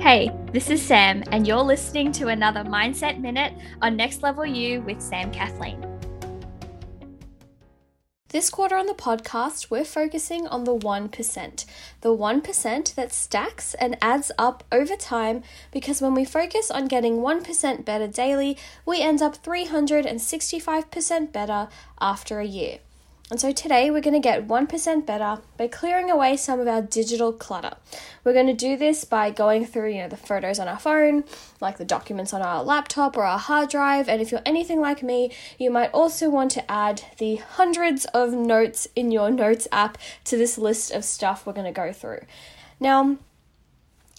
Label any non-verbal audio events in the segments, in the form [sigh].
Hey, this is Sam, and you're listening to another Mindset Minute on Next Level You with Sam Kathleen. This quarter on the podcast, we're focusing on the 1%. The 1% that stacks and adds up over time because when we focus on getting 1% better daily, we end up 365% better after a year. And so today we're going to get 1% better by clearing away some of our digital clutter. We're going to do this by going through, you know, the photos on our phone, like the documents on our laptop or our hard drive, and if you're anything like me, you might also want to add the hundreds of notes in your notes app to this list of stuff we're going to go through. Now,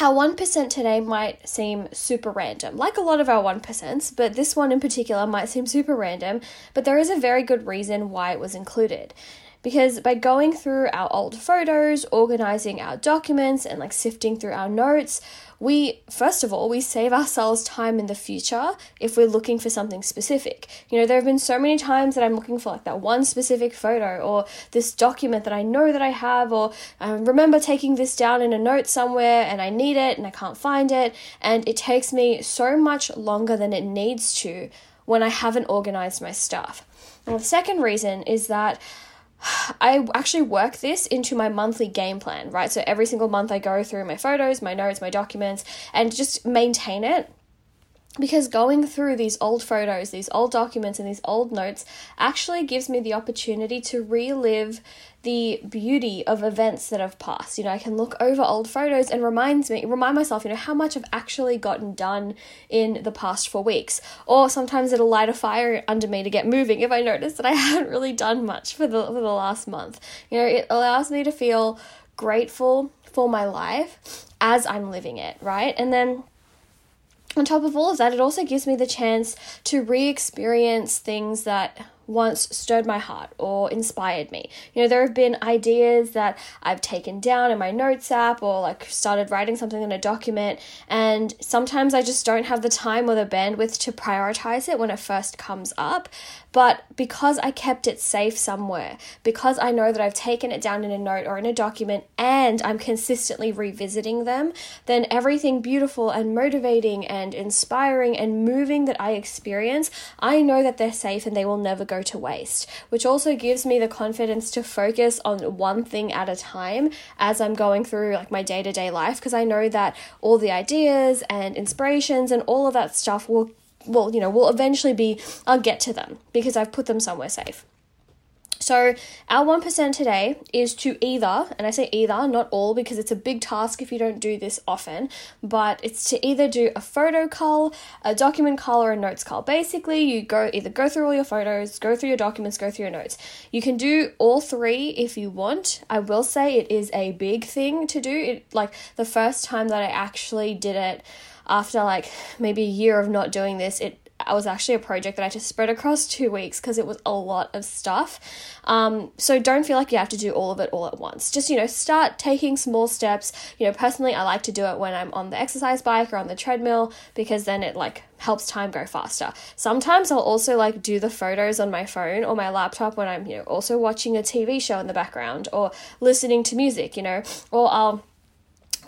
our 1% today might seem super random, like a lot of our 1%, but this one in particular might seem super random, but there is a very good reason why it was included because by going through our old photos, organizing our documents, and like sifting through our notes, we first of all we save ourselves time in the future if we're looking for something specific. You know, there have been so many times that I'm looking for like that one specific photo or this document that I know that I have, or I remember taking this down in a note somewhere and I need it and I can't find it, and it takes me so much longer than it needs to when I haven't organized my stuff. And the second reason is that I actually work this into my monthly game plan, right? So every single month I go through my photos, my notes, my documents, and just maintain it because going through these old photos, these old documents, and these old notes actually gives me the opportunity to relive the beauty of events that have passed. You know, I can look over old photos and reminds me, remind myself, you know, how much I've actually gotten done in the past four weeks. Or sometimes it'll light a fire under me to get moving if I notice that I [laughs] haven't really done much for the for the last month. You know, it allows me to feel grateful for my life as I'm living it, right? And then on top of all of that, it also gives me the chance to re experience things that once stirred my heart or inspired me. You know, there have been ideas that I've taken down in my notes app or like started writing something in a document, and sometimes I just don't have the time or the bandwidth to prioritize it when it first comes up. But because I kept it safe somewhere, because I know that I've taken it down in a note or in a document and I'm consistently revisiting them, then everything beautiful and motivating and inspiring and moving that I experience, I know that they're safe and they will never go to waste, which also gives me the confidence to focus on one thing at a time as I'm going through like my day-to-day life because I know that all the ideas and inspirations and all of that stuff will well, you know, will eventually be, I'll get to them because I've put them somewhere safe. So, our 1% today is to either, and I say either, not all, because it's a big task if you don't do this often, but it's to either do a photo cull, a document cull, or a notes cull. Basically, you go either go through all your photos, go through your documents, go through your notes. You can do all three if you want. I will say it is a big thing to do. It like the first time that I actually did it after like maybe a year of not doing this, it I was actually a project that I just spread across two weeks because it was a lot of stuff. Um, so don't feel like you have to do all of it all at once. Just, you know, start taking small steps. You know, personally, I like to do it when I'm on the exercise bike or on the treadmill because then it like helps time go faster. Sometimes I'll also like do the photos on my phone or my laptop when I'm, you know, also watching a TV show in the background or listening to music, you know, or I'll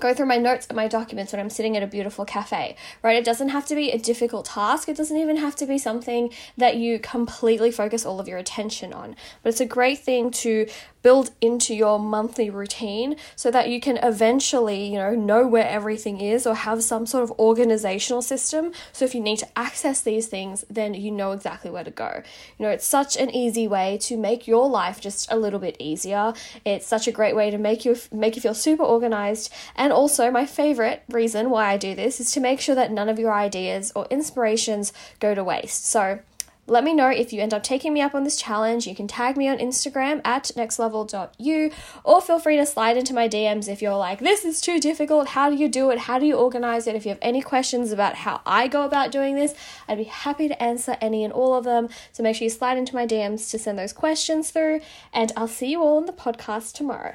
go through my notes and my documents when I'm sitting at a beautiful cafe, right? It doesn't have to be a difficult task. It doesn't even have to be something that you completely focus all of your attention on. But it's a great thing to build into your monthly routine so that you can eventually, you know, know where everything is or have some sort of organizational system. So if you need to access these things, then you know exactly where to go. You know, it's such an easy way to make your life just a little bit easier. It's such a great way to make you make you feel super organized. And also, my favorite reason why I do this is to make sure that none of your ideas or inspirations go to waste. So let me know if you end up taking me up on this challenge. You can tag me on Instagram at nextlevel.u or feel free to slide into my DMs if you're like, this is too difficult. How do you do it? How do you organize it? If you have any questions about how I go about doing this, I'd be happy to answer any and all of them. So make sure you slide into my DMs to send those questions through, and I'll see you all on the podcast tomorrow.